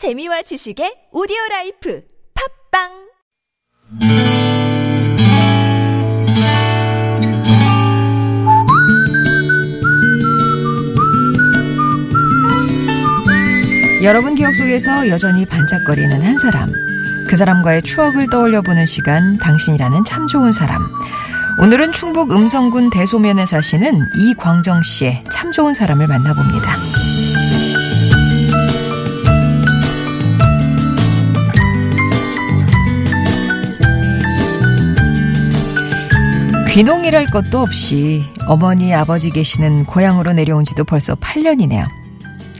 재미와 지식의 오디오 라이프 팟빵 여러분 기억 속에서 여전히 반짝거리는 한 사람. 그 사람과의 추억을 떠올려 보는 시간, 당신이라는 참 좋은 사람. 오늘은 충북 음성군 대소면에 사시는 이광정 씨의 참 좋은 사람을 만나봅니다. 귀농이랄 것도 없이 어머니, 아버지 계시는 고향으로 내려온 지도 벌써 8년이네요.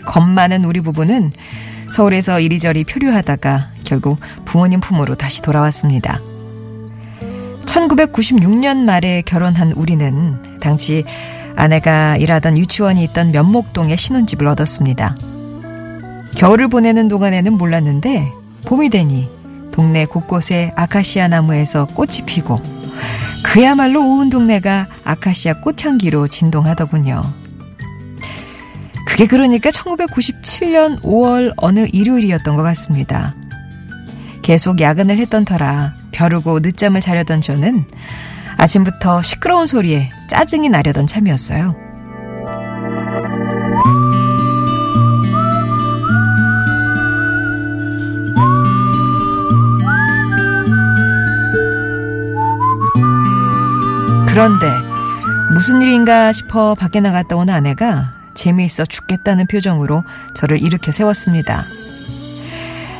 겁 많은 우리 부부는 서울에서 이리저리 표류하다가 결국 부모님 품으로 다시 돌아왔습니다. 1996년 말에 결혼한 우리는 당시 아내가 일하던 유치원이 있던 면목동에 신혼집을 얻었습니다. 겨울을 보내는 동안에는 몰랐는데 봄이 되니 동네 곳곳에 아카시아 나무에서 꽃이 피고 그야말로 온 동네가 아카시아 꽃향기로 진동하더군요. 그게 그러니까 1997년 5월 어느 일요일이었던 것 같습니다. 계속 야근을 했던 터라 벼르고 늦잠을 자려던 저는 아침부터 시끄러운 소리에 짜증이 나려던 참이었어요. 그런데 무슨 일인가 싶어 밖에 나갔다 온 아내가 재미있어 죽겠다는 표정으로 저를 일으켜 세웠습니다.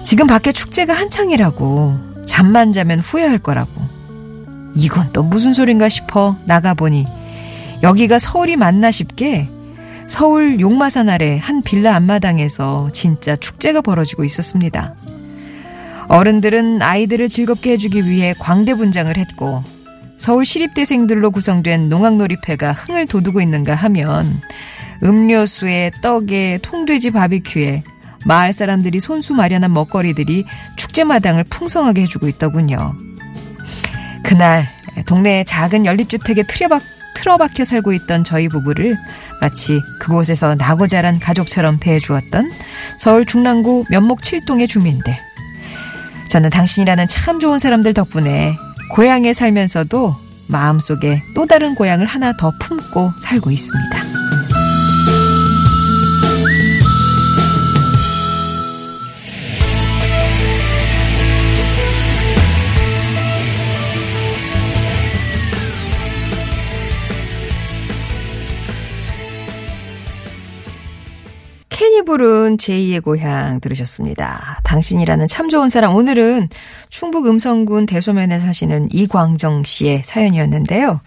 지금 밖에 축제가 한창이라고 잠만 자면 후회할 거라고. 이건 또 무슨 소린가 싶어 나가보니 여기가 서울이 맞나 싶게 서울 용마산 아래 한 빌라 앞마당에서 진짜 축제가 벌어지고 있었습니다. 어른들은 아이들을 즐겁게 해주기 위해 광대 분장을 했고 서울 시립대생들로 구성된 농악놀이패가 흥을 돋우고 있는가 하면 음료수에 떡에 통돼지 바비큐에 마을 사람들이 손수 마련한 먹거리들이 축제마당을 풍성하게 해주고 있더군요. 그날 동네의 작은 연립주택에 틀어박, 틀어박혀 살고 있던 저희 부부를 마치 그곳에서 나고 자란 가족처럼 대해주었던 서울 중랑구 면목 7동의 주민들. 저는 당신이라는 참 좋은 사람들 덕분에 고향에 살면서도 마음속에 또 다른 고향을 하나 더 품고 살고 있습니다. 케니불은 제2의 고향 들으셨습니다. 당신이라는 참 좋은 사람. 오늘은 충북 음성군 대소면에 사시는 이광정 씨의 사연이었는데요.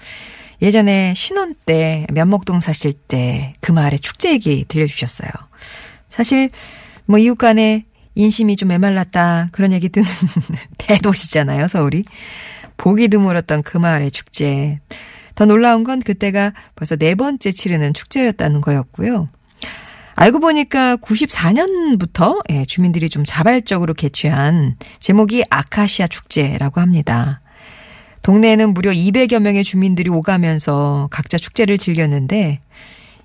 예전에 신혼 때 면목동 사실 때 그 마을의 축제 얘기 들려주셨어요. 사실 뭐 이웃 간에 인심이 좀 메말랐다 그런 얘기 듣는 대도시잖아요 서울이. 보기 드물었던 그 마을의 축제. 더 놀라운 건 그때가 벌써 네 번째 치르는 축제였다는 거였고요. 알고 보니까 94년부터 예, 주민들이 좀 자발적으로 개최한 제목이 아카시아 축제라고 합니다. 동네에는 무려 200여 명의 주민들이 오가면서 각자 축제를 즐겼는데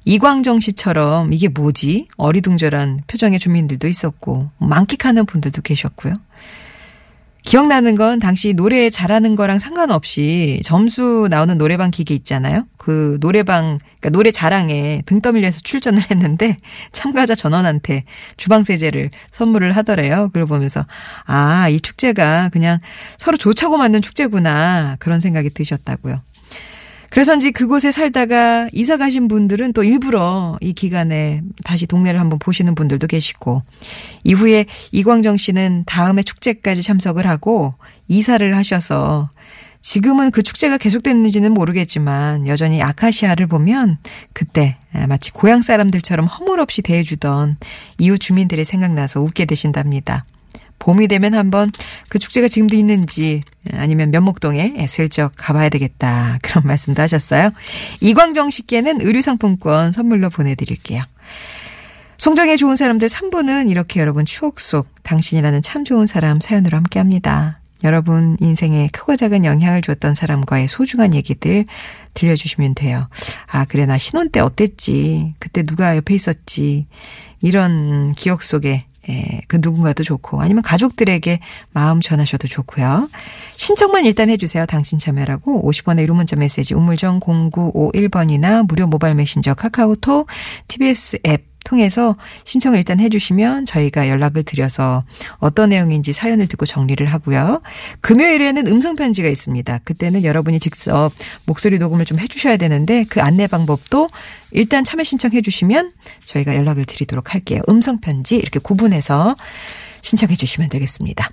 이광정 씨처럼 이게 뭐지? 어리둥절한 표정의 주민들도 있었고 만끽하는 분들도 계셨고요. 기억나는 건 당시 노래 잘하는 거랑 상관없이 점수 나오는 노래방 기계 있잖아요. 그 노래방, 그러니까 노래 자랑에 등 떠밀려서 출전을 했는데 참가자 전원한테 주방 세제를 선물을 하더래요. 그걸 보면서 아, 이 축제가 그냥 서로 좋자고 만든 축제구나. 그런 생각이 드셨다고요. 그래서인지 그곳에 살다가 이사 가신 분들은 또 일부러 이 기간에 다시 동네를 한번 보시는 분들도 계시고 이후에 이광정 씨는 다음에 축제까지 참석을 하고 이사를 하셔서 지금은 그 축제가 계속됐는지는 모르겠지만 여전히 아카시아를 보면 그때 마치 고향 사람들처럼 허물없이 대해주던 이웃 주민들이 생각나서 웃게 되신답니다. 봄이 되면 한번 그 축제가 지금도 있는지 아니면 면목동에 슬쩍 가봐야 되겠다. 그런 말씀도 하셨어요. 이광정 씨께는 의류상품권 선물로 보내드릴게요. 송정의 좋은 사람들 3부는 이렇게 여러분 추억 속 당신이라는 참 좋은 사람 사연으로 함께 합니다. 여러분 인생에 크고 작은 영향을 줬던 사람과의 소중한 얘기들 들려주시면 돼요. 아, 그래, 나 신혼 때 어땠지? 그때 누가 옆에 있었지? 이런 기억 속에 예, 그 누군가도 좋고 아니면 가족들에게 마음 전하셔도 좋고요. 신청만 일단 해주세요. 당신 참여라고 50원의 1호 문자 메시지 우물정 0951번이나 무료 모바일 메신저 카카오톡 TBS 앱 통해서 신청을 일단 해주시면 저희가 연락을 드려서 어떤 내용인지 사연을 듣고 정리를 하고요. 금요일에는 음성 편지가 있습니다. 그때는 여러분이 직접 목소리 녹음을 좀 해주셔야 되는데 그 안내 방법도 일단 참여 신청해 주시면 저희가 연락을 드리도록 할게요. 음성 편지 이렇게 구분해서 신청해 주시면 되겠습니다.